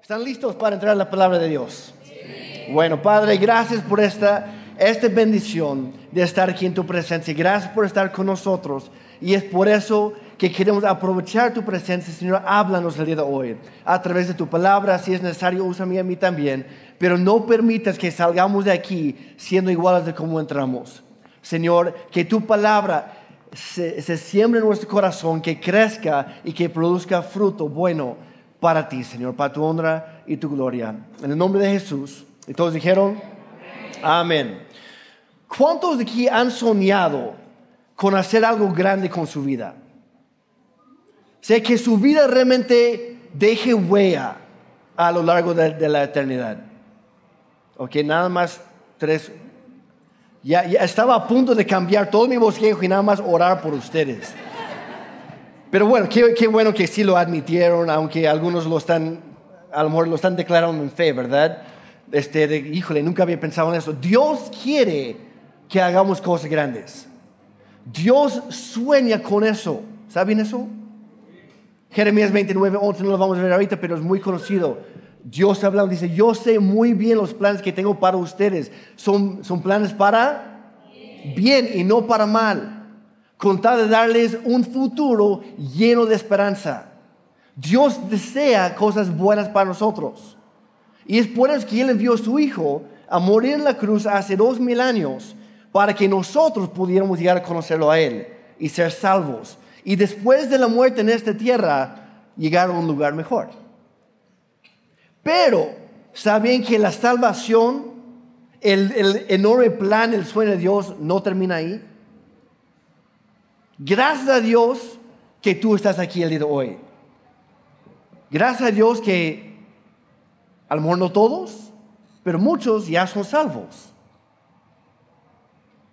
¿Están listos para entrar a la palabra de Dios? Bueno, Padre, gracias por esta, esta bendición de estar aquí en tu presencia. Gracias por estar con nosotros. Y es por eso que queremos aprovechar tu presencia. Señor, háblanos el día de hoy. A través de tu palabra, si es necesario, úsame a mí también. Pero no permitas que salgamos de aquí siendo iguales de como entramos. Señor, que tu palabra se, se siembre en nuestro corazón, que crezca y que produzca fruto bueno para ti, Señor, para tu honra y tu gloria. En el nombre de Jesús. Y todos dijeron, amén. ¿Cuántos de aquí han soñado con hacer algo grande con su vida? Sé que su vida realmente deje huella a lo largo de, la eternidad. Ok, nada más tres. Ya, ya, estaba a punto de cambiar todo mi bosquejo y nada más orar por ustedes. Pero bueno, qué, bueno que sí lo admitieron, aunque algunos lo están, a lo mejor lo están declarando en fe, ¿verdad? Este, de, híjole, nunca había pensado en eso. Dios quiere que hagamos cosas grandes. Dios sueña con eso. ¿Saben eso? Jeremías 29, 11, no lo vamos a ver ahorita, pero es muy conocido. Dios habla, dice, yo sé muy bien los planes que tengo para ustedes. Son, son planes para bien y no para mal con tal de darles un futuro lleno de esperanza. Dios desea cosas buenas para nosotros. Y es por eso que Él envió a su Hijo a morir en la cruz hace dos mil años para que nosotros pudiéramos llegar a conocerlo a Él y ser salvos. Y después de la muerte en esta tierra, llegar a un lugar mejor. Pero, ¿saben que la salvación, el, el enorme plan, el sueño de Dios no termina ahí? Gracias a Dios que tú estás aquí el día de hoy. Gracias a Dios que, a lo mejor no todos, pero muchos ya son salvos.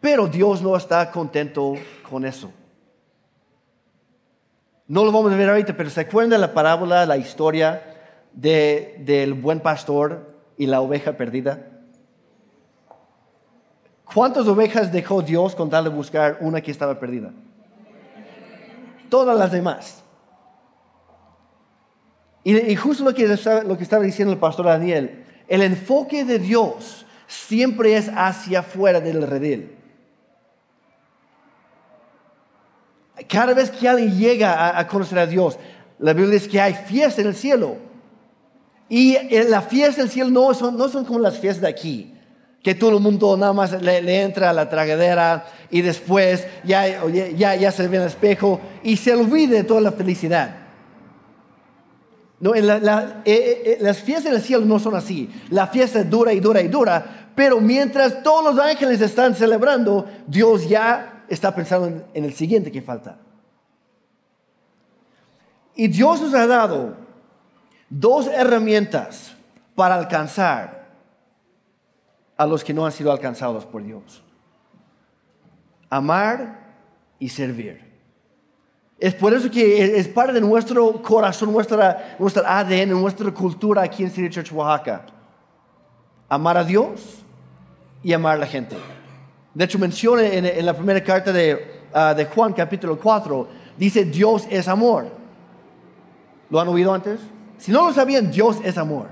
Pero Dios no está contento con eso. No lo vamos a ver ahorita, pero ¿se acuerdan de la parábola, la historia del buen pastor y la oveja perdida? ¿Cuántas ovejas dejó Dios con tal de buscar una que estaba perdida? Todas las demás. Y, justo lo que, lo que estaba diciendo el pastor Daniel, el enfoque de Dios siempre es hacia afuera del redil. Cada vez que alguien llega a, conocer a Dios, la Biblia dice que hay fiesta en el cielo. Y la fiesta en el cielo no son, no son como las fiestas de aquí que todo el mundo nada más le, entra a la tragadera y después ya, ya, ya se ve en el espejo y se olvide de toda la felicidad. No, eh, eh, eh, las fiestas del cielo no son así. La fiesta dura y dura y dura, pero mientras todos los ángeles están celebrando, Dios ya está pensando en, en el siguiente que falta. Y Dios nos ha dado dos herramientas para alcanzar a los que no han sido alcanzados por Dios. Amar y servir. Es por eso que es parte de nuestro corazón, nuestra, nuestra ADN, nuestra cultura aquí en City Church Oaxaca. Amar a Dios y amar a la gente. De hecho, menciona en, la primera carta de, ah, de Juan, capítulo 4, dice Dios es amor. ¿Lo han oído antes? Si no lo sabían, Dios es amor.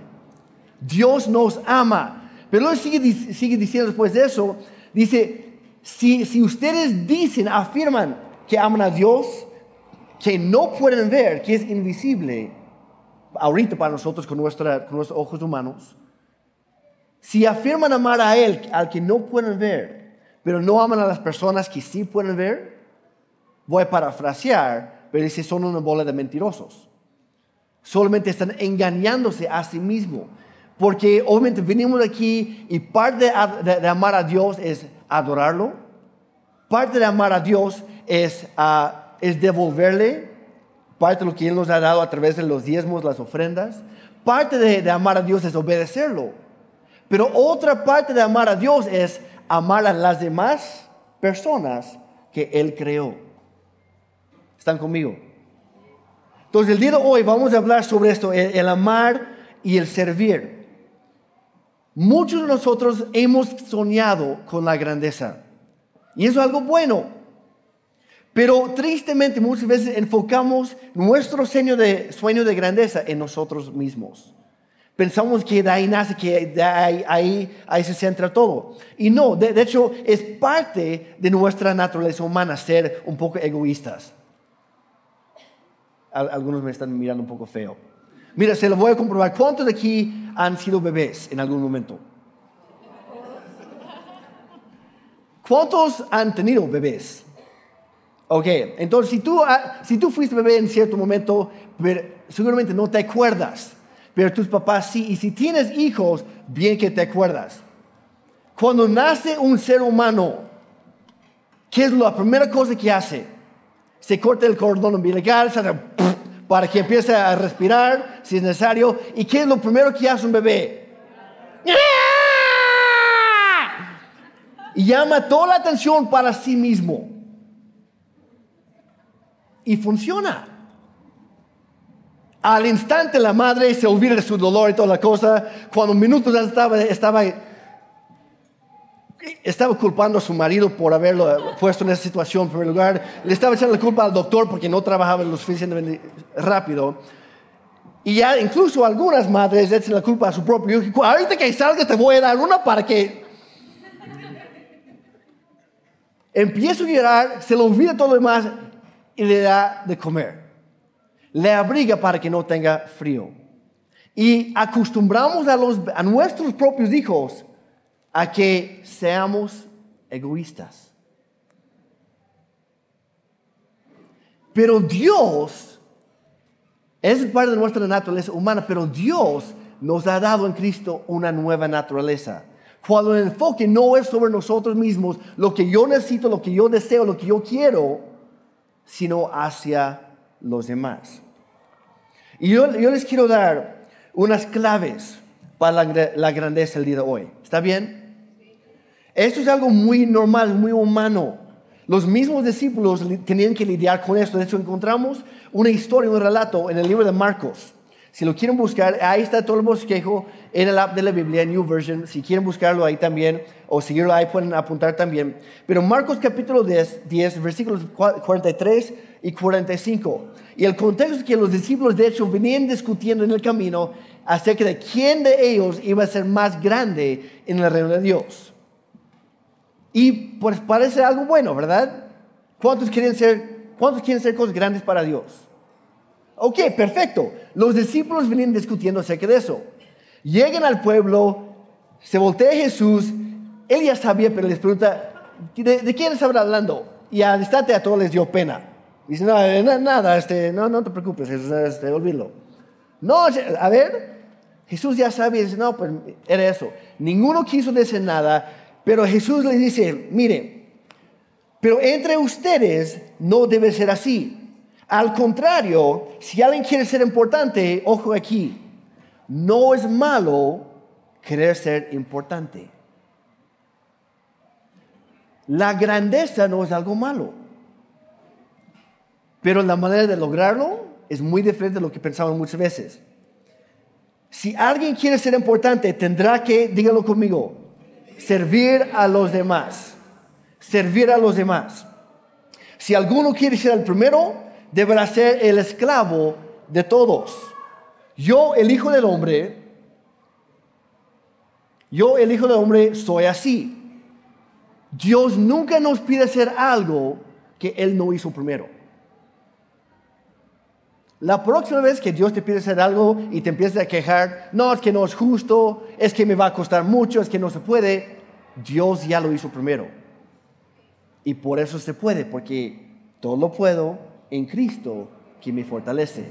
Dios nos ama. Pero luego sigue, sigue diciendo después de eso, dice, si, si ustedes dicen, afirman que aman a Dios, que no pueden ver, que es invisible, ahorita para nosotros con, nuestra, con nuestros ojos humanos, si afirman amar a Él, al que no pueden ver, pero no aman a las personas que sí pueden ver, voy a parafrasear, pero dice, son una bola de mentirosos. Solamente están engañándose a sí mismos porque obviamente venimos aquí y parte de, amar a Dios es adorarlo. Parte de amar a Dios es, ah, es devolverle parte de lo que Él nos ha dado a través de los diezmos, las ofrendas. Parte de, de amar a Dios es obedecerlo. Pero otra parte de amar a Dios es amar a las demás personas que Él creó. ¿Están conmigo? Entonces el día de hoy vamos a hablar sobre esto, el amar y el servir. Muchos de nosotros hemos soñado con la grandeza. Y eso es algo bueno. Pero tristemente muchas veces enfocamos nuestro sueño de, grandeza en nosotros mismos. Pensamos que de ahí nace, que de ahí, ahí, se centra todo. Y no, de, hecho es parte de nuestra naturaleza humana ser un poco egoístas. Algunos me están mirando un poco feo. Mira, se lo voy a comprobar. ¿Cuántos de aquí han sido bebés en algún momento? ¿Cuántos han tenido bebés? Ok, entonces si tú, si tú fuiste bebé en cierto momento, seguramente no te acuerdas pero tus papás sí. Y si tienes hijos, bien que te acuerdas. Cuando nace un ser humano, ¿qué es la primera cosa que hace? Se corta el cordón umbilical para que empiece a respirar si es necesario. ¿Y qué es lo primero que hace un bebé? Y llama toda la atención para sí mismo. Y funciona. Al instante la madre se olvida de su dolor y toda la cosa. Cuando minutos estaba, estaba, estaba culpando a su marido por haberlo puesto en esa situación en primer lugar. Le estaba echando la culpa al doctor porque no trabajaba lo suficientemente rápido. Y ya incluso algunas madres echan la culpa a su propio hijo. Ahorita que salga te voy a dar una para que... Empiezo a llorar, se lo olvida todo lo demás y le da de comer le abriga para que no tenga frío. Y acostumbramos a, los, a nuestros propios hijos a que seamos egoístas. Pero Dios, es parte de nuestra naturaleza humana, pero Dios nos ha dado en Cristo una nueva naturaleza. Cuando el enfoque no es sobre nosotros mismos, lo que yo necesito, lo que yo deseo, lo que yo quiero, sino hacia los demás. Y yo, les quiero dar unas claves para la, grandeza el día de hoy. ¿Está bien? Esto es algo muy normal, muy humano. Los mismos discípulos tenían que lidiar con esto. De hecho, encontramos una historia, un relato en el libro de Marcos. Si lo quieren buscar, ahí está todo el bosquejo en el app de la Biblia, New Version. Si quieren buscarlo ahí también o seguirlo ahí, pueden apuntar también. Pero Marcos capítulo 10, 10 versículos 43 y 45. Y el contexto es que los discípulos de hecho venían discutiendo en el camino acerca de quién de ellos iba a ser más grande en el reino de Dios. Y pues parece algo bueno, ¿verdad? ¿Cuántos quieren ser, cuántos quieren ser cosas grandes para Dios? Ok, perfecto. Los discípulos venían discutiendo acerca de eso. Llegan al pueblo, se voltea Jesús, él ya sabía, pero les pregunta, ¿de, quién estaba hablando? Y al instante a todos les dio pena. Dice, no, eh, nada, este, no, no te preocupes, Jesús, este, olvídalo. No, a ver, Jesús ya sabe, dice, no, pues era eso. Ninguno quiso decir nada, pero Jesús le dice, mire, pero entre ustedes no debe ser así. Al contrario, si alguien quiere ser importante, ojo aquí, no es malo querer ser importante. La grandeza no es algo malo. Pero la manera de lograrlo es muy diferente de lo que pensamos muchas veces. Si alguien quiere ser importante, tendrá que, dígalo conmigo, servir a los demás. Servir a los demás. Si alguno quiere ser el primero, deberá ser el esclavo de todos. Yo, el Hijo del Hombre, yo, el Hijo del Hombre, soy así. Dios nunca nos pide hacer algo que Él no hizo primero. La próxima vez que Dios te pide hacer algo y te empiezas a quejar, no, es que no es justo, es que me va a costar mucho, es que no se puede, Dios ya lo hizo primero. Y por eso se puede, porque todo lo puedo en Cristo que me fortalece.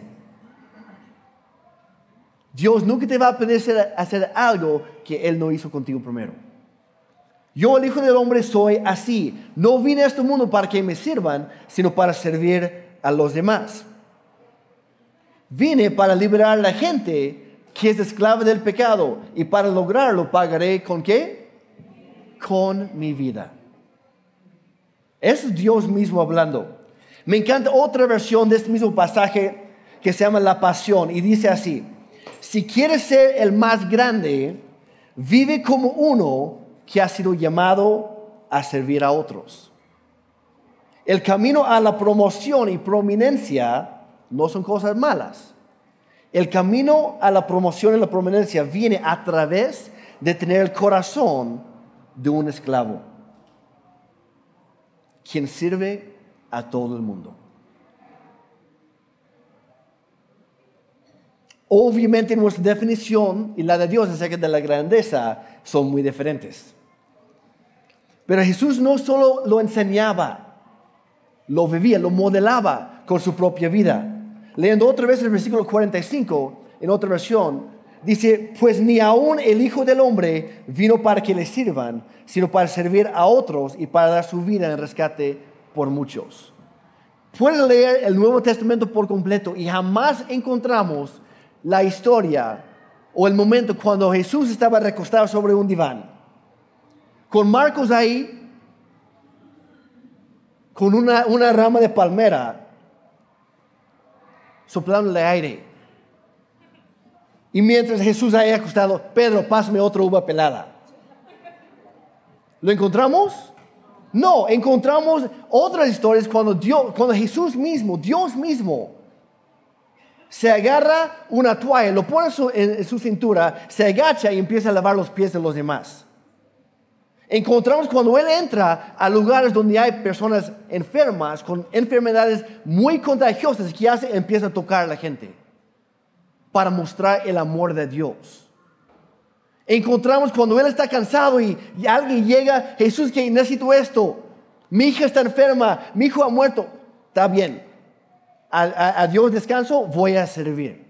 Dios nunca te va a pedir hacer algo que Él no hizo contigo primero. Yo, el Hijo del Hombre, soy así. No vine a este mundo para que me sirvan, sino para servir a los demás. Vine para liberar a la gente que es esclava del pecado y para lograrlo pagaré con qué? Con mi vida. Es Dios mismo hablando. Me encanta otra versión de este mismo pasaje que se llama La Pasión y dice así, si quieres ser el más grande, vive como uno que ha sido llamado a servir a otros. El camino a la promoción y prominencia no son cosas malas. El camino a la promoción y la prominencia viene a través de tener el corazón de un esclavo, quien sirve a todo el mundo. Obviamente nuestra definición y la de Dios acerca de la grandeza son muy diferentes. Pero Jesús no solo lo enseñaba, lo vivía, lo modelaba con su propia vida. Leyendo otra vez el versículo 45, en otra versión, dice, pues ni aún el Hijo del Hombre vino para que le sirvan, sino para servir a otros y para dar su vida en rescate por muchos. Puedes leer el Nuevo Testamento por completo y jamás encontramos la historia o el momento cuando Jesús estaba recostado sobre un diván, con Marcos ahí, con una, una rama de palmera, soplándole aire. Y mientras Jesús ahí acostado, Pedro, pásame otra uva pelada. ¿Lo encontramos? No, encontramos otras historias cuando, Dios, cuando Jesús mismo, Dios mismo, se agarra una toalla, lo pone en su cintura, se agacha y empieza a lavar los pies de los demás. Encontramos cuando Él entra a lugares donde hay personas enfermas, con enfermedades muy contagiosas, que hace? Empieza a tocar a la gente para mostrar el amor de Dios. Encontramos cuando Él está cansado y, alguien llega, Jesús, que necesito esto, mi hija está enferma, mi hijo ha muerto, está bien, a, Dios descanso, voy a servir.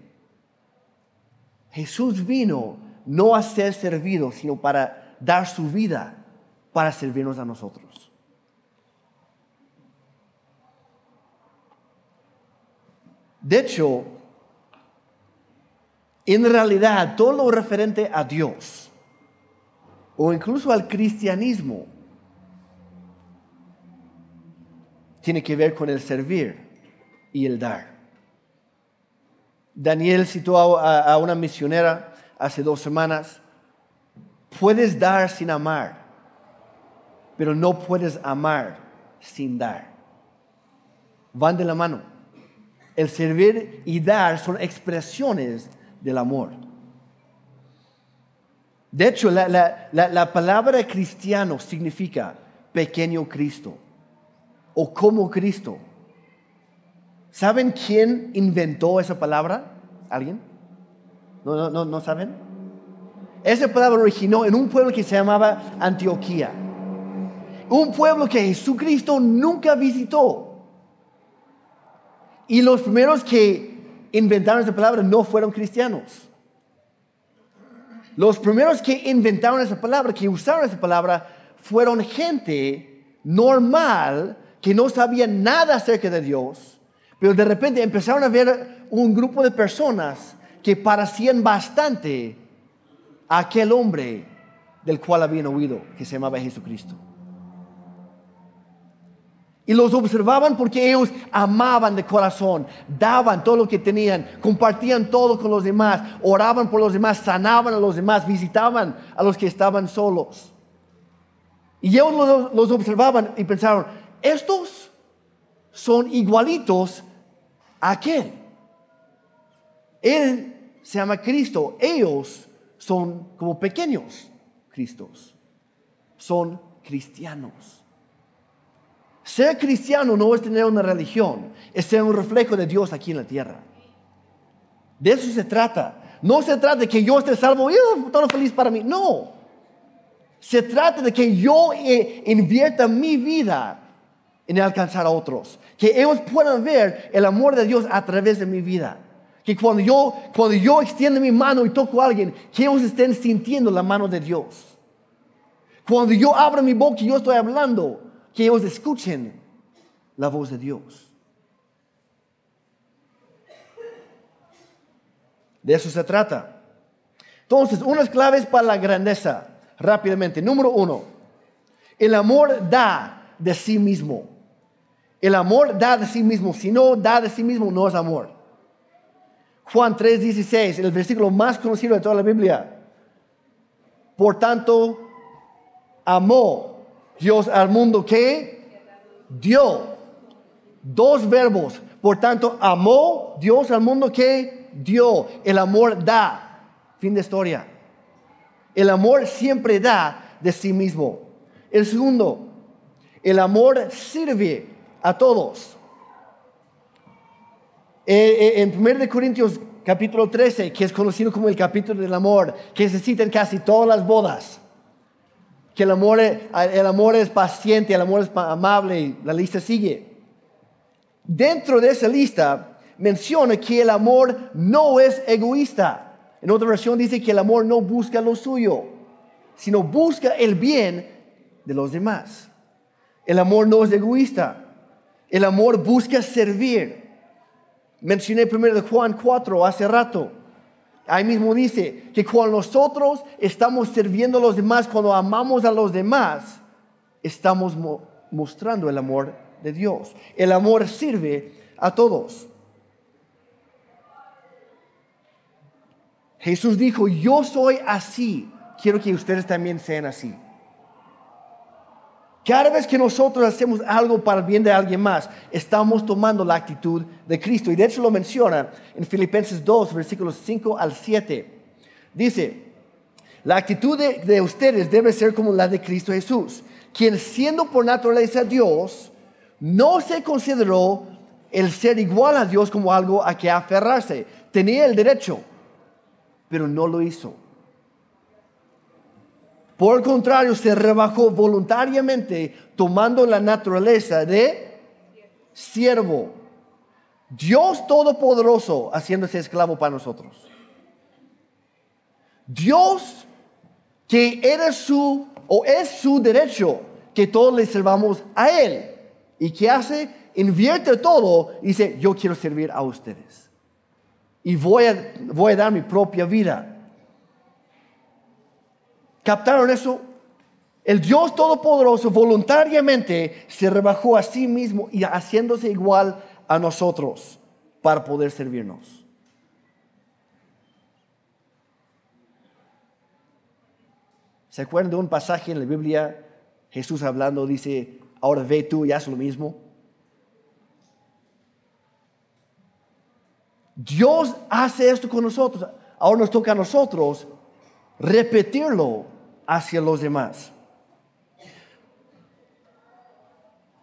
Jesús vino no a ser servido, sino para dar su vida para servirnos a nosotros. De hecho, en realidad, todo lo referente a Dios, o incluso al cristianismo, tiene que ver con el servir y el dar. Daniel citó a, una misionera hace dos semanas, puedes dar sin amar, pero no puedes amar sin dar. Van de la mano. El servir y dar son expresiones del amor. De hecho, la, la, palabra cristiano significa pequeño Cristo o como Cristo. ¿Saben quién inventó esa palabra? ¿Alguien? ¿No, no, no, no saben? Esa palabra originó en un pueblo que se llamaba Antioquía. Un pueblo que Jesucristo nunca visitó. Y los primeros que inventaron esa palabra no fueron cristianos. Los primeros que inventaron esa palabra, que usaron esa palabra, fueron gente normal que no sabía nada acerca de Dios pero de repente empezaron a ver un grupo de personas que parecían bastante a aquel hombre del cual habían oído, que se llamaba Jesucristo. Y los observaban porque ellos amaban de corazón, daban todo lo que tenían, compartían todo con los demás, oraban por los demás, sanaban a los demás, visitaban a los que estaban solos. Y ellos los, observaban y pensaron, estos son igualitos ¿A quién? Él se llama Cristo. Ellos son como pequeños Cristos. Son cristianos. Ser cristiano no es tener una religión, es ser un reflejo de Dios aquí en la tierra. De eso se trata. No se trata de que yo esté salvo y todo feliz para mí. No. Se trata de que yo eh, invierta mi vida en alcanzar a otros. Que ellos puedan ver el amor de Dios a través de mi vida. Que cuando yo, cuando yo extiendo mi mano y toco a alguien, que ellos estén sintiendo la mano de Dios. Cuando yo abro mi boca y yo estoy hablando, que ellos escuchen la voz de Dios. De eso se trata. Entonces, unas claves para la grandeza, rápidamente. Número uno, el amor da de sí mismo. El amor da de sí mismo. Si no da de sí mismo, no es amor. Juan 3:16, el versículo más conocido de toda la Biblia. Por tanto, amó Dios al mundo que dio. Dos verbos. Por tanto, amó Dios al mundo que dio, el amor da. Fin de historia. El amor siempre da de sí mismo. El segundo, el amor sirve a todos. Eh, eh, en 1 Corintios capítulo 13, que es conocido como el capítulo del amor, que se cita en casi todas las bodas, que el amor, es paciente, el amor es amable, y la lista sigue. Dentro de esa lista menciona que el amor no es egoísta. En otra versión dice que el amor no busca lo suyo, sino busca el bien de los demás. El amor no es egoísta. El amor busca servir. Mencioné primero de Juan 4 hace rato. Ahí mismo dice que cuando nosotros estamos sirviendo a los demás, cuando amamos a los demás, estamos mostrando el amor de Dios. El amor sirve a todos. Jesús dijo, yo soy así, quiero que ustedes también sean así. Cada vez que nosotros hacemos algo para el bien de alguien más, estamos tomando la actitud de Cristo. Y de hecho lo menciona en Filipenses 2, versículos 5 al 7. Dice, la actitud de, de, ustedes debe ser como la de Cristo Jesús, quien siendo por naturaleza Dios, no se consideró el ser igual a Dios como algo a que aferrarse. Tenía el derecho, pero no lo hizo por el contrario, se rebajó voluntariamente tomando la naturaleza de siervo. Dios Todopoderoso haciéndose esclavo para nosotros. Dios que era su o es su derecho que todos le servamos a Él. ¿Y que hace? Invierte todo y dice, yo quiero servir a ustedes. Y voy a, voy a dar mi propia vida. ¿Captaron eso? El Dios Todopoderoso voluntariamente se rebajó a sí mismo y haciéndose igual a nosotros para poder servirnos. ¿Se acuerdan de un pasaje en la Biblia? Jesús hablando dice, ahora ve tú y haz lo mismo. Dios hace esto con nosotros. Ahora nos toca a nosotros repetirlo hacia los demás.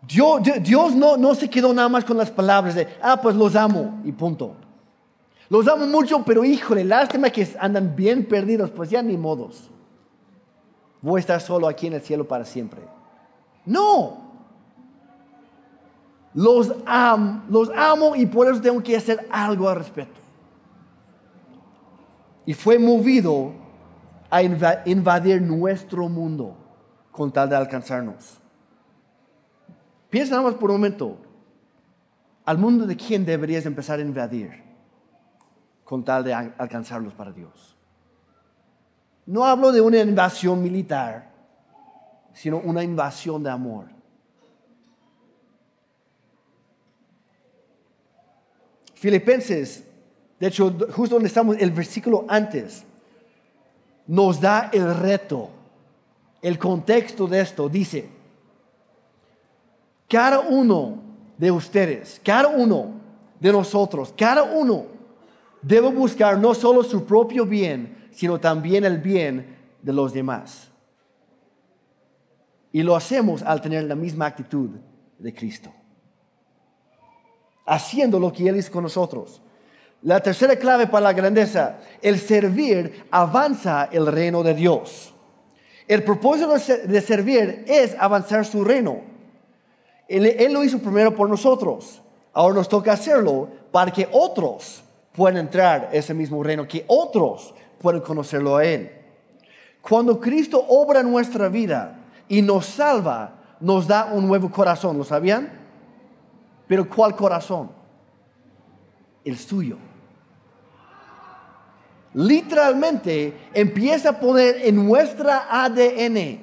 Dios, no, no, se quedó nada más con las palabras de, ah, pues los amo y punto. Los amo mucho, pero híjole, lástima que andan bien perdidos, pues ya ni modos. Voy a estar solo aquí en el cielo para siempre. No. Los, amo, los amo y por eso tengo que hacer algo al respecto. Y fue movido a invadir nuestro mundo con tal de alcanzarnos. Piensa por un momento, al mundo de quién deberías empezar a invadir con tal de alcanzarlos para Dios. No hablo de una invasión militar, sino una invasión de amor. Filipenses, de hecho, justo donde estamos, el versículo antes, nos da el reto, el contexto de esto. Dice, cada uno de ustedes, cada uno de nosotros, cada uno debe buscar no solo su propio bien, sino también el bien de los demás. Y lo hacemos al tener la misma actitud de Cristo. Haciendo lo que Él hizo con nosotros. La tercera clave para la grandeza, el servir avanza el reino de Dios. El propósito de servir es avanzar su reino. Él, lo hizo primero por nosotros. Ahora nos toca hacerlo para que otros puedan entrar a ese mismo reino, que otros puedan conocerlo a Él. Cuando Cristo obra nuestra vida y nos salva, nos da un nuevo corazón, ¿lo sabían? Pero ¿cuál corazón? El suyo literalmente empieza a poner en nuestra ADN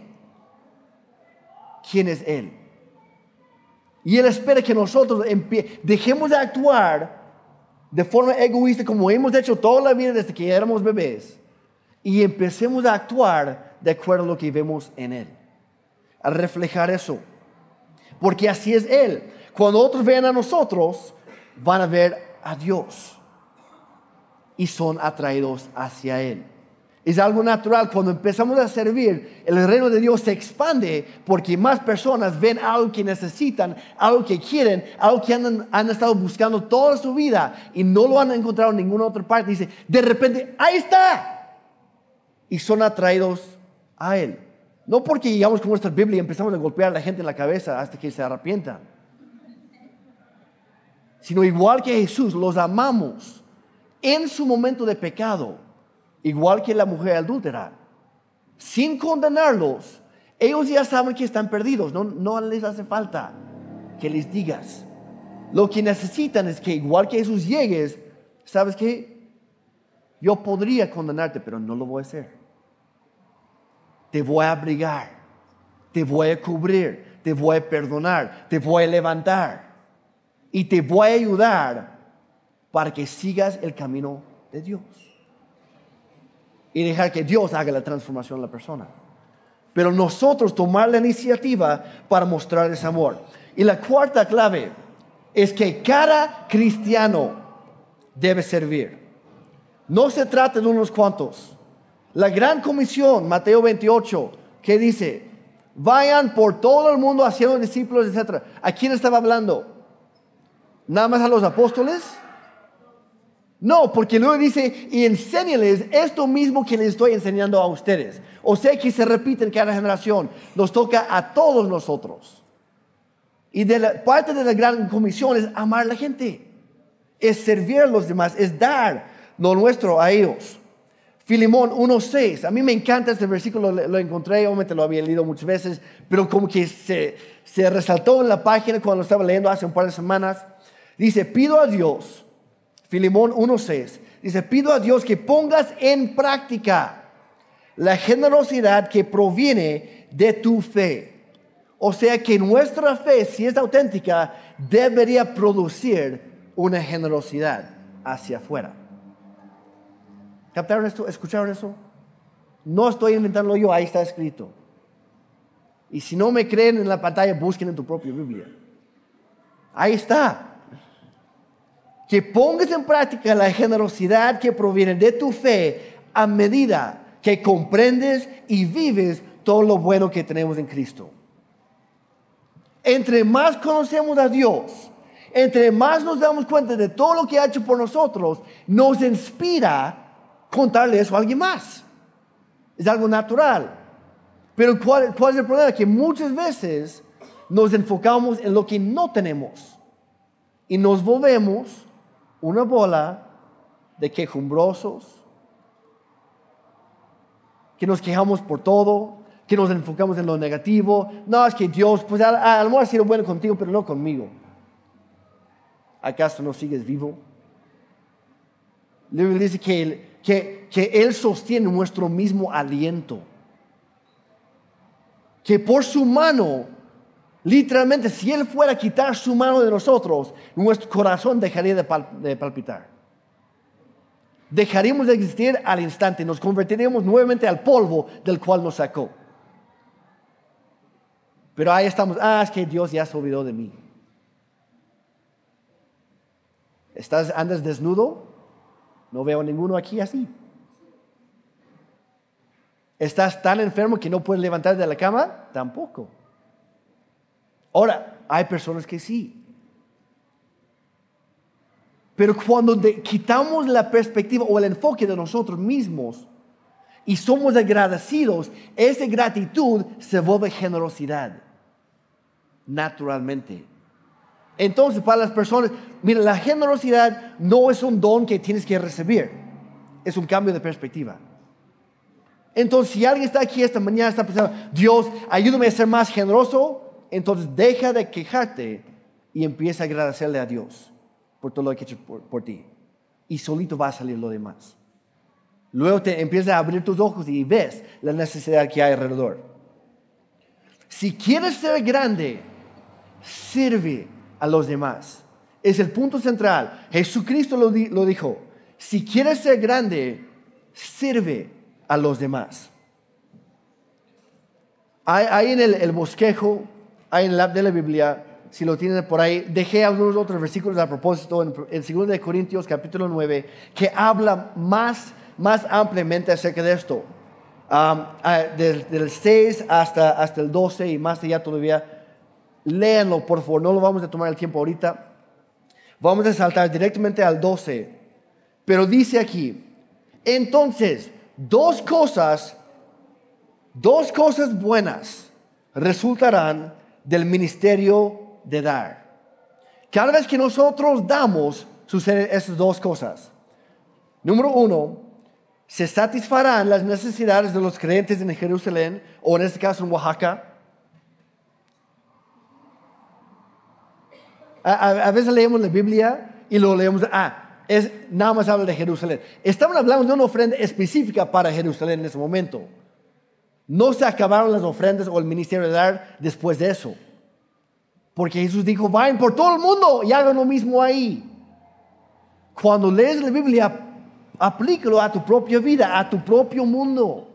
quién es Él. Y Él espera que nosotros dejemos de actuar de forma egoísta como hemos hecho toda la vida desde que éramos bebés y empecemos a actuar de acuerdo a lo que vemos en Él. A reflejar eso. Porque así es Él. Cuando otros vean a nosotros, van a ver a Dios. Y son atraídos hacia Él. Es algo natural. Cuando empezamos a servir, el reino de Dios se expande porque más personas ven algo que necesitan, algo que quieren, algo que han, han estado buscando toda su vida y no lo han encontrado en ninguna otra parte. Dice, de repente, ahí está. Y son atraídos a Él. No porque llegamos con nuestra Biblia y empezamos a golpear a la gente en la cabeza hasta que se arrepientan. Sino igual que Jesús, los amamos en su momento de pecado igual que la mujer adúltera, sin condenarlos, ellos ya saben que están perdidos, no, no les hace falta que les digas. Lo que necesitan es que igual que Jesús llegues, ¿sabes qué? Yo podría condenarte, pero no lo voy a hacer. Te voy a abrigar, te voy a cubrir, te voy a perdonar, te voy a levantar y te voy a ayudar para que sigas el camino de Dios y dejar que Dios haga la transformación en la persona. Pero nosotros tomar la iniciativa para mostrar ese amor. Y la cuarta clave es que cada cristiano debe servir. No se trata de unos cuantos. La gran comisión, Mateo 28, que dice, vayan por todo el mundo haciendo discípulos, etc. ¿A quién estaba hablando? ¿Nada más a los apóstoles? No, porque luego dice, y enséñales esto mismo que les estoy enseñando a ustedes. O sea que se repite en cada generación. Nos toca a todos nosotros. Y de la, parte de la gran comisión es amar a la gente. Es servir a los demás, es dar lo nuestro a ellos. Filimón 1.6, a mí me encanta este versículo, lo, encontré, obviamente lo había leído muchas veces, pero como que se, se resaltó en la página cuando lo estaba leyendo hace un par de semanas. Dice, pido a Dios Filimón 1.6. Dice, pido a Dios que pongas en práctica la generosidad que proviene de tu fe. O sea que nuestra fe, si es auténtica, debería producir una generosidad hacia afuera. ¿Captaron esto? ¿Escucharon eso? No estoy inventando yo, ahí está escrito. Y si no me creen en la pantalla, busquen en tu propia Biblia. Ahí está que pongas en práctica la generosidad que proviene de tu fe a medida que comprendes y vives todo lo bueno que tenemos en Cristo. Entre más conocemos a Dios, entre más nos damos cuenta de todo lo que ha hecho por nosotros, nos inspira contarle eso a alguien más. Es algo natural. Pero ¿cuál, cuál es el problema? Que muchas veces nos enfocamos en lo que no tenemos y nos volvemos una bola de quejumbrosos, que nos quejamos por todo, que nos enfocamos en lo negativo. No, es que Dios, pues a, lo mejor ha sido bueno contigo, pero no conmigo. ¿Acaso no sigues vivo? Luego dice que, que, que Él sostiene nuestro mismo aliento. Que por su mano Literalmente, si Él fuera a quitar su mano de nosotros, nuestro corazón dejaría de, palpitar. Dejaríamos de existir al instante, nos convertiríamos nuevamente al polvo del cual nos sacó. Pero ahí estamos, ah, es que Dios ya se olvidó de mí. ¿Estás, ¿Andas desnudo? No veo ninguno aquí así. ¿Estás tan enfermo que no puedes levantarte de la cama? Tampoco. Ahora, hay personas que sí. Pero cuando quitamos la perspectiva o el enfoque de nosotros mismos y somos agradecidos, esa gratitud se vuelve generosidad, naturalmente. Entonces, para las personas, mira, la generosidad no es un don que tienes que recibir, es un cambio de perspectiva. Entonces, si alguien está aquí esta mañana, está pensando, Dios, ayúdame a ser más generoso, entonces deja de quejarte y empieza a agradecerle a Dios por todo lo que ha hecho por, ti. Y solito va a salir lo demás. Luego te empiezas a abrir tus ojos y ves la necesidad que hay alrededor. Si quieres ser grande, sirve a los demás. Es el punto central. Jesucristo lo, dijo. Si quieres ser grande, sirve a los demás. Hay, en el bosquejo hay en el de la Biblia si lo tienen por ahí, dejé algunos otros versículos a propósito en, en 2 de Corintios capítulo 9 que habla más, más ampliamente acerca de esto. Um, del, del, 6 hasta, hasta el 12 y más allá todavía. Léanlo, por favor, no lo vamos a tomar el tiempo ahorita. Vamos a saltar directamente al 12. Pero dice aquí, entonces, dos cosas, dos cosas buenas resultarán del ministerio de dar. Cada vez que nosotros damos, suceden esas dos cosas. Número uno, se satisfarán las necesidades de los creyentes en Jerusalén o en este caso en Oaxaca. A, veces leemos la Biblia y lo leemos, ah, es, nada más habla de Jerusalén. Estamos hablando de una ofrenda específica para Jerusalén en ese momento. No se acabaron las ofrendas o el ministerio de dar después de eso. Porque Jesús dijo, vayan por todo el mundo y hagan lo mismo ahí. Cuando lees la Biblia, aplícalo a tu propia vida, a tu propio mundo.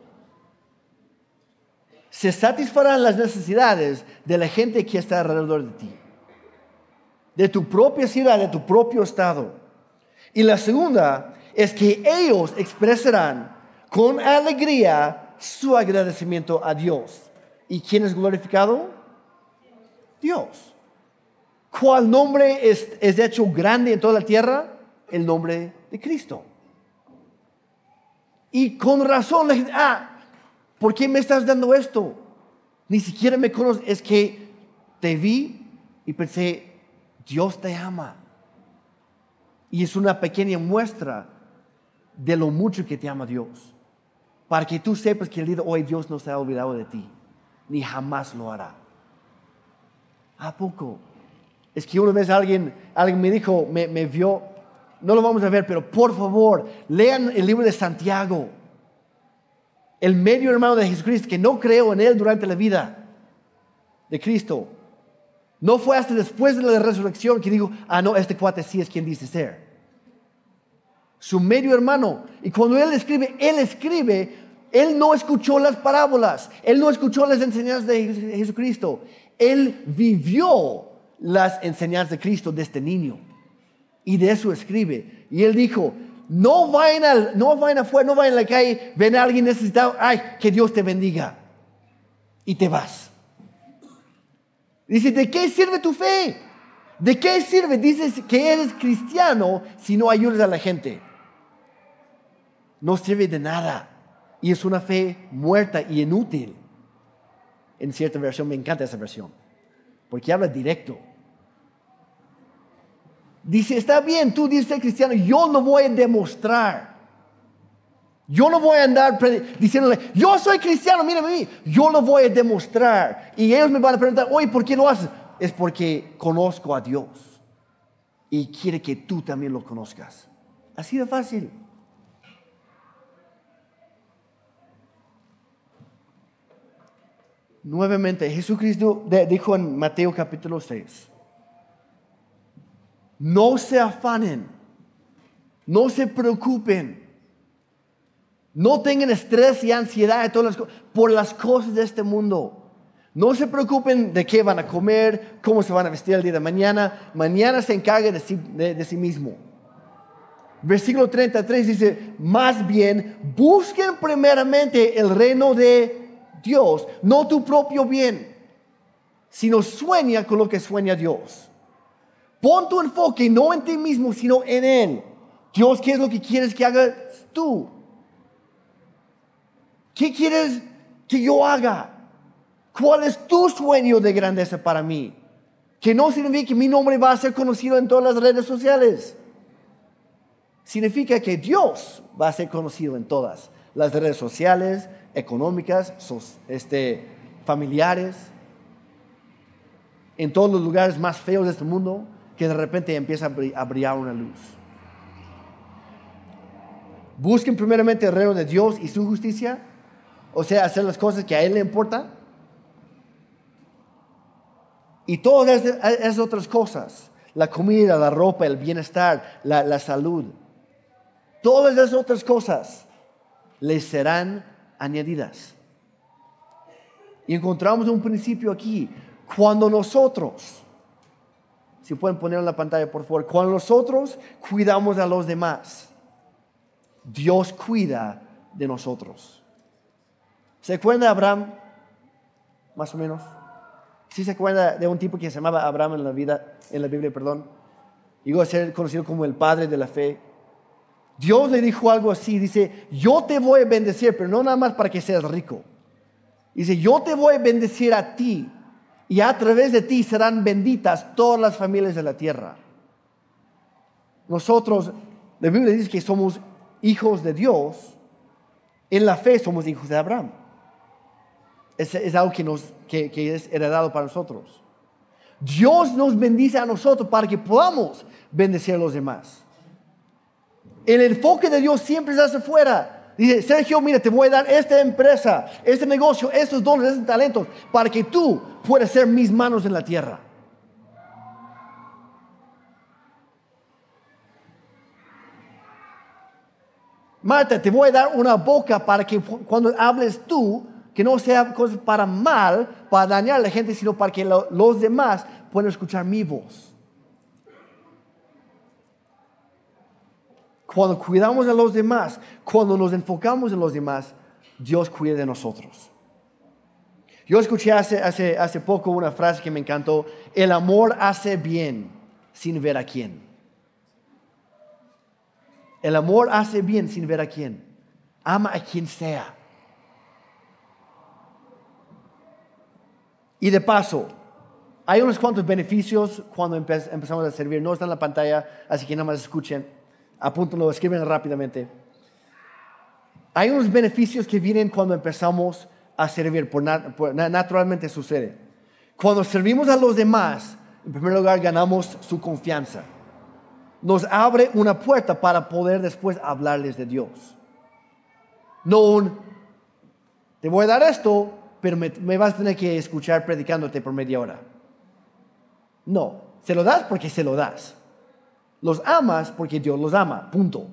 Se satisfarán las necesidades de la gente que está alrededor de ti, de tu propia ciudad, de tu propio estado. Y la segunda es que ellos expresarán con alegría su agradecimiento a Dios. ¿Y quién es glorificado? Dios. ¿Cuál nombre es, es hecho grande en toda la tierra? El nombre de Cristo. Y con razón le dije, ah, ¿por qué me estás dando esto? Ni siquiera me conoces. Es que te vi y pensé, Dios te ama. Y es una pequeña muestra de lo mucho que te ama Dios. Para que tú sepas que el día de hoy Dios no se ha olvidado de ti, ni jamás lo hará. ¿A poco? Es que una vez alguien, alguien me dijo, me, vio, no lo vamos a ver, pero por favor, lean el libro de Santiago. El medio hermano de Jesucristo, que no creo en él durante la vida de Cristo. No fue hasta después de la resurrección que dijo, ah, no, este cuate sí es quien dice ser. Su medio hermano. Y cuando él escribe, él escribe, él no escuchó las parábolas, él no escuchó las enseñanzas de Jesucristo. Él vivió las enseñanzas de Cristo de este niño. Y de eso escribe. Y él dijo, no vayan, al, no vayan afuera, no vayan a la calle, ven a alguien necesitado, ay, que Dios te bendiga. Y te vas. Dice, ¿de qué sirve tu fe? ¿De qué sirve? Dices que eres cristiano si no ayudas a la gente. No sirve de nada. Y es una fe muerta y inútil. En cierta versión, me encanta esa versión. Porque habla directo. Dice, está bien, tú dices cristiano, yo lo voy a demostrar. Yo no voy a andar diciéndole, yo soy cristiano, mírame a mí, yo lo voy a demostrar. Y ellos me van a preguntar, oye, ¿por qué lo haces? Es porque conozco a Dios y quiere que tú también lo conozcas. Así de fácil. Nuevamente, Jesucristo dijo en Mateo capítulo 6, no se afanen, no se preocupen, no tengan estrés y ansiedad por las cosas de este mundo. No se preocupen de qué van a comer, cómo se van a vestir el día de mañana. Mañana se encargue de sí, de sí mismo. Versículo 33 dice, más bien, busquen primeramente el reino de Dios, no tu propio bien, sino sueña con lo que sueña Dios. Pon tu enfoque no en ti mismo, sino en Él. Dios, ¿qué es lo que quieres que hagas tú? ¿Qué quieres que yo haga? ¿Cuál es tu sueño de grandeza para mí? Que no significa que mi nombre va a ser conocido en todas las redes sociales. Significa que Dios va a ser conocido en todas las redes sociales, económicas, este, familiares, en todos los lugares más feos de este mundo que de repente empieza a brillar una luz. Busquen primeramente el reino de Dios y su justicia, o sea, hacer las cosas que a Él le importan. Y todas esas otras cosas, la comida, la ropa, el bienestar, la, la salud, todas esas otras cosas les serán añadidas. Y encontramos un principio aquí. Cuando nosotros Si pueden poner en la pantalla, por favor. Cuando nosotros cuidamos a los demás, Dios cuida de nosotros. ¿Se acuerda Abraham? Más o menos. ¿Sí se acuerda de un tipo que se llamaba Abraham en la vida, en la Biblia, perdón? Llegó a ser conocido como el padre de la fe. Dios le dijo algo así, dice, yo te voy a bendecir, pero no nada más para que seas rico. Dice, yo te voy a bendecir a ti y a través de ti serán benditas todas las familias de la tierra. Nosotros, la Biblia dice que somos hijos de Dios, en la fe somos hijos de Abraham. Es, algo que, nos, que es heredado para nosotros. Dios nos bendice a nosotros para que podamos bendecir a los demás. El enfoque de Dios siempre es hacia afuera. Dice, Sergio, mira, te voy a dar esta empresa, este negocio, estos dones, estos talentos, para que tú puedas ser mis manos en la tierra. Marta, te voy a dar una boca para que cuando hables tú, que no sea cosas para mal, para dañar a la gente, sino para que los demás puedan escuchar mi voz. Cuando cuidamos de los demás, cuando nos enfocamos en los demás, Dios cuida de nosotros. Yo escuché hace, hace, hace poco una frase que me encantó, el amor hace bien sin ver a quién. El amor hace bien sin ver a quién. Ama a quien sea. Y de paso, hay unos cuantos beneficios cuando empezamos a servir. No está en la pantalla, así que nada más escuchen. Apúntenlo, escriben rápidamente. Hay unos beneficios que vienen cuando empezamos a servir, por, naturalmente sucede. Cuando servimos a los demás, en primer lugar ganamos su confianza. Nos abre una puerta para poder después hablarles de Dios. No un, te voy a dar esto, pero me, me vas a tener que escuchar predicándote por media hora. No, se lo das porque se lo das. Los amas porque Dios los ama, punto.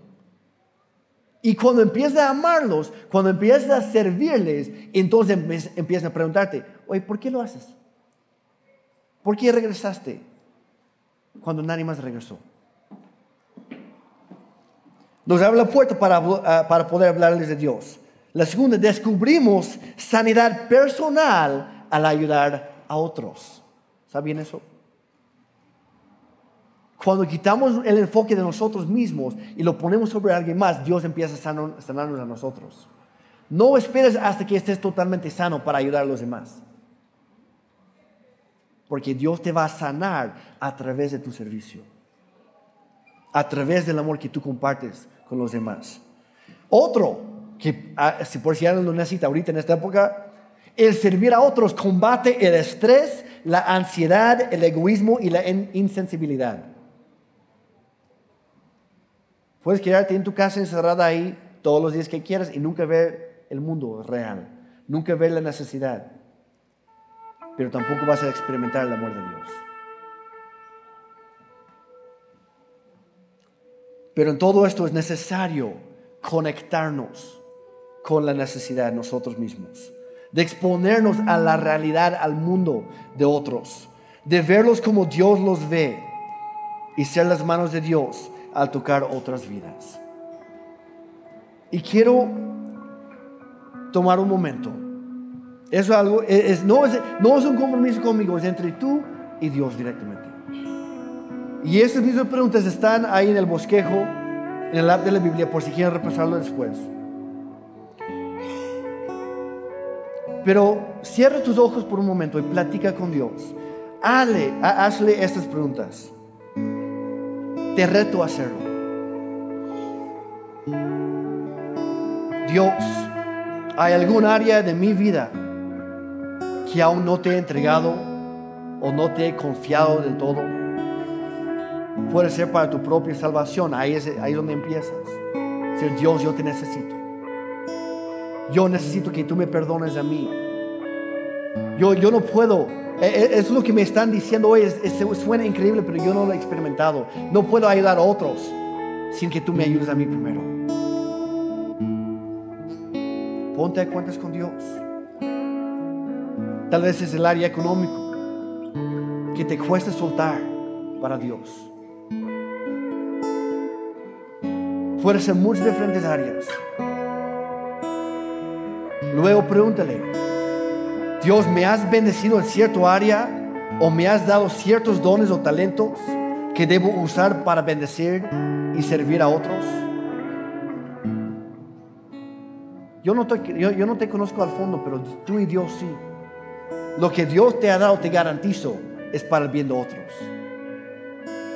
Y cuando empiezas a amarlos, cuando empiezas a servirles, entonces empiezas a preguntarte, oye, ¿por qué lo haces? ¿Por qué regresaste cuando nadie más regresó? Nos abre la puerta para, ah, para poder hablarles de Dios. La segunda, descubrimos sanidad personal al ayudar a otros. ¿Saben eso? Cuando quitamos el enfoque de nosotros mismos y lo ponemos sobre alguien más, Dios empieza a sanarnos a nosotros. No esperes hasta que estés totalmente sano para ayudar a los demás. Porque Dios te va a sanar a través de tu servicio. A través del amor que tú compartes con los demás. Otro, que ah, si por si alguien lo necesita ahorita en esta época, el servir a otros combate el estrés, la ansiedad, el egoísmo y la insensibilidad. Puedes quedarte en tu casa encerrada ahí todos los días que quieras y nunca ver el mundo real, nunca ver la necesidad, pero tampoco vas a experimentar el amor de Dios. Pero en todo esto es necesario conectarnos con la necesidad nosotros mismos, de exponernos a la realidad, al mundo de otros, de verlos como Dios los ve y ser las manos de Dios al tocar otras vidas. Y quiero tomar un momento. Eso algo, es, es, no es un compromiso conmigo, es entre tú y Dios directamente. Y estas mismas preguntas están ahí en el bosquejo, en el app de la Biblia, por si quieren repasarlo después. Pero cierra tus ojos por un momento y platica con Dios. Hazle, hazle estas preguntas te reto a hacerlo. Dios, ¿hay algún área de mi vida que aún no te he entregado o no te he confiado del todo? Puede ser para tu propia salvación, ahí es, ahí donde empiezas. Ser Dios, yo te necesito. Yo necesito que tú me perdones a mí. Yo, yo no puedo es lo que me están diciendo hoy. suena increíble, pero yo no lo he experimentado. No puedo ayudar a otros sin que tú me ayudes a mí primero. Ponte a cuentas con Dios. Tal vez es el área económico que te cuesta soltar. para Dios. Puede ser muchas diferentes áreas. Luego pregúntale, Dios, ¿me has bendecido en cierto área o me has dado ciertos dones o talentos que debo usar para bendecir y servir a otros? Yo no, te, conozco al fondo, pero tú y Dios sí. Lo que Dios te ha dado, te garantizo, es para el bien de otros.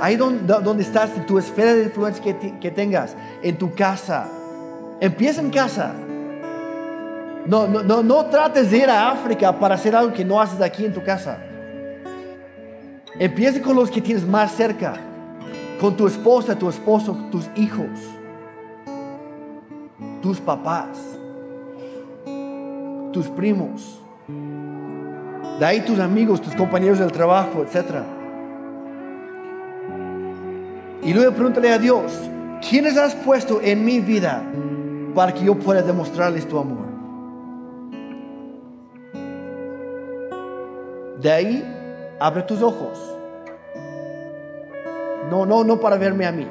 Ahí donde, estás, en tu esfera de influencia que tengas, en tu casa, empieza en casa. No, no, no, no trates de ir a África para hacer algo que no haces aquí en tu casa. Empieza con los que tienes más cerca, con tu esposa, tu esposo, tus hijos, tus papás, tus primos, de ahí tus amigos, tus compañeros del trabajo, etc. Y luego pregúntale a Dios, ¿quiénes has puesto en mi vida para que yo pueda demostrarles tu amor? De ahí, abre tus ojos. No, no, no para verme a mí.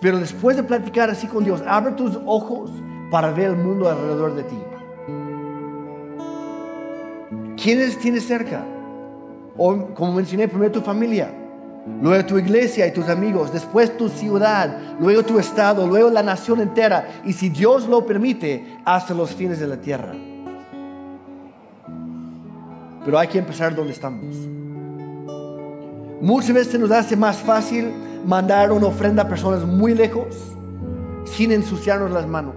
Pero después de platicar así con Dios, abre tus ojos para ver el mundo alrededor de ti. ¿Quiénes tienes cerca? Como mencioné, primero tu familia, luego tu iglesia y tus amigos, después tu ciudad, luego tu estado, luego la nación entera y si Dios lo permite, hasta los fines de la tierra. Pero hay que empezar donde estamos. Muchas veces nos hace más fácil mandar una ofrenda a personas muy lejos sin ensuciarnos las manos.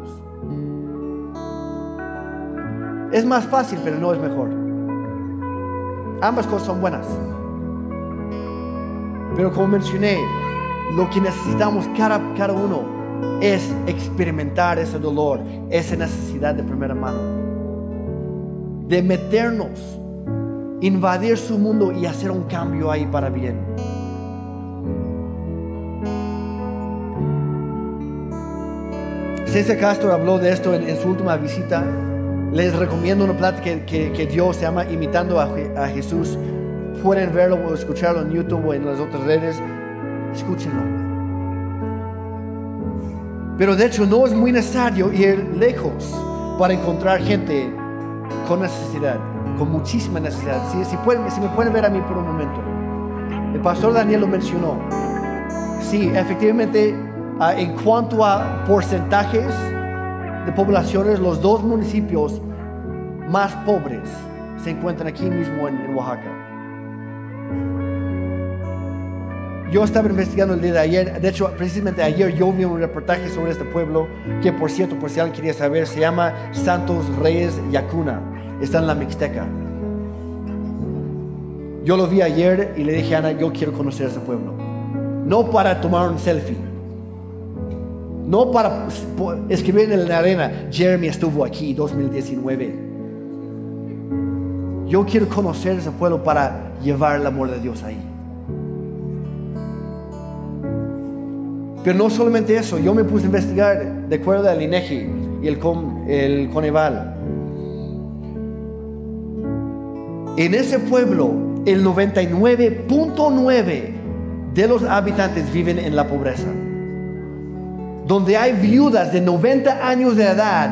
Es más fácil, pero no es mejor. Ambas cosas son buenas. Pero como mencioné, lo que necesitamos cada, cada uno es experimentar ese dolor, esa necesidad de primera mano. De meternos, invadir su mundo y hacer un cambio ahí para bien. César Castro habló de esto en su última visita les recomiendo una plática que, que, Dios se llama Imitando a, a, Jesús. Pueden verlo o escucharlo en YouTube o en las otras redes. Escúchenlo. Pero de hecho no es muy necesario ir lejos para encontrar gente con necesidad, con muchísima necesidad. Si, si, pueden, si me pueden ver a mí por un momento. El pastor Daniel lo mencionó. Sí, efectivamente, ah, en cuanto a porcentajes, de poblaciones, los dos municipios más pobres se encuentran aquí mismo en, Oaxaca. Yo estaba investigando el día de ayer, de hecho precisamente ayer yo vi un reportaje sobre este pueblo que por cierto, por si alguien quería saber, se llama Santos Reyes Yacuna, está en la Mixteca. Yo lo vi ayer y le dije a Ana, yo quiero conocer ese pueblo. No para tomar un selfie, no para escribir en la arena, Jeremy estuvo aquí 2019. Yo quiero conocer ese pueblo para llevar el amor de Dios ahí. Pero no solamente eso, yo me puse a investigar de acuerdo al INEGI y el, el Coneval. En ese pueblo, el 99.9 de los habitantes viven en la pobreza donde hay viudas de 90 años de edad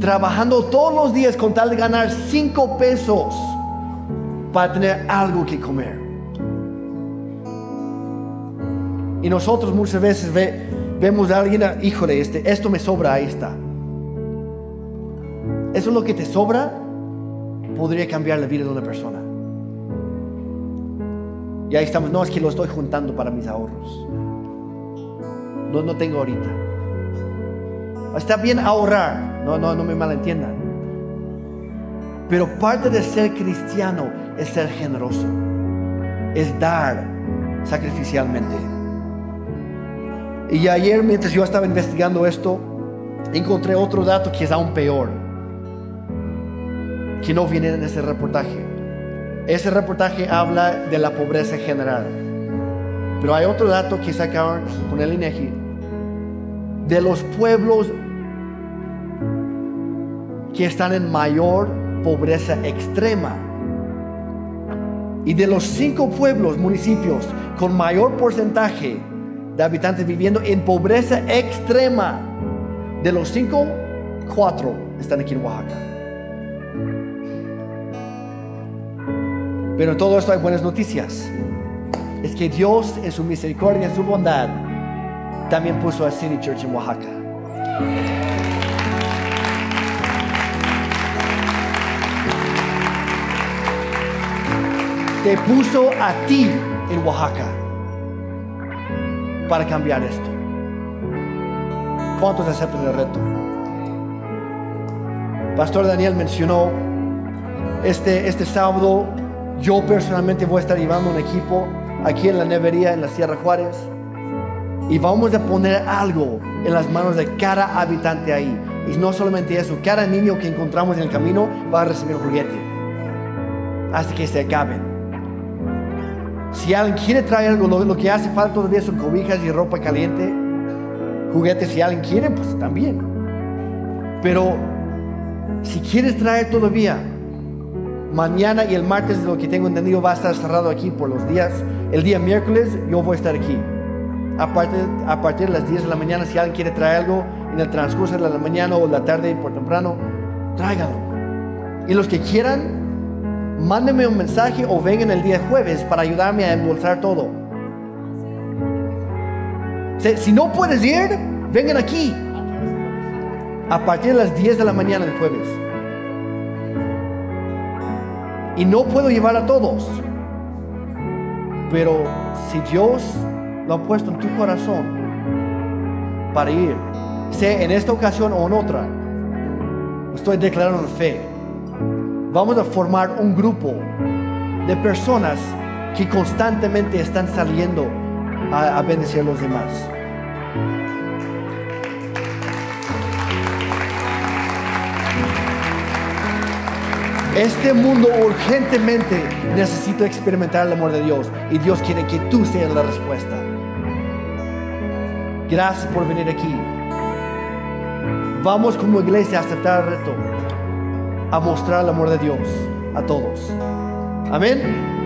trabajando todos los días con tal de ganar 5 pesos para tener algo que comer. Y nosotros muchas veces vemos a alguien, híjole, este, esto me sobra, ahí está. Eso es lo que te sobra, podría cambiar la vida de una persona. Y ahí estamos, no es que lo estoy juntando para mis ahorros. No, no tengo ahorita. Está bien ahorrar, no, no, no me malentiendan. Pero parte de ser cristiano es ser generoso, es dar sacrificialmente. Y ayer mientras yo estaba investigando esto, encontré otro dato que es aún peor, que no viene en ese reportaje. Ese reportaje habla de la pobreza general. Pero hay otro dato que sacaron con el INEGI de los pueblos que están en mayor pobreza extrema. Y de los cinco pueblos, municipios con mayor porcentaje de habitantes viviendo en pobreza extrema, de los cinco, cuatro están aquí en Oaxaca. Pero en todo esto hay buenas noticias. Es que Dios en su misericordia, en su bondad, también puso a City Church en Oaxaca. Te puso a ti en Oaxaca para cambiar esto. ¿Cuántos aceptan el reto? Pastor Daniel mencionó este, este sábado, yo personalmente voy a estar llevando un equipo aquí en la nevería en la Sierra Juárez y vamos a poner algo en las manos de cada habitante ahí. Y no solamente eso, cada niño que encontramos en el camino va a recibir un juguete hasta que se acaben. Si alguien quiere traer algo, lo, que hace falta todavía son cobijas y ropa caliente, juguetes. Si alguien quiere, pues también. Pero si quieres traer todavía, mañana y el martes, de lo que tengo entendido, va a estar cerrado aquí por los días. El día miércoles yo voy a estar aquí. A partir, a partir de las 10 de la mañana, si alguien quiere traer algo en el transcurso de la mañana o la tarde por temprano, tráiganlo. Y los que quieran, mándenme un mensaje o vengan el día jueves para ayudarme a embolsar todo. Si, si no puedes ir, vengan aquí. A partir de las 10 de la mañana del jueves. Y no puedo llevar a todos. Pero si Dios lo ha puesto en tu corazón para ir, sea en esta ocasión o en otra, estoy declarando fe. Vamos a formar un grupo de personas que constantemente están saliendo a, a bendecir a los demás. Este mundo urgentemente necesita experimentar el amor de Dios y Dios quiere que tú seas la respuesta. Gracias por venir aquí. Vamos como iglesia a aceptar el reto, a mostrar el amor de Dios a todos. Amén.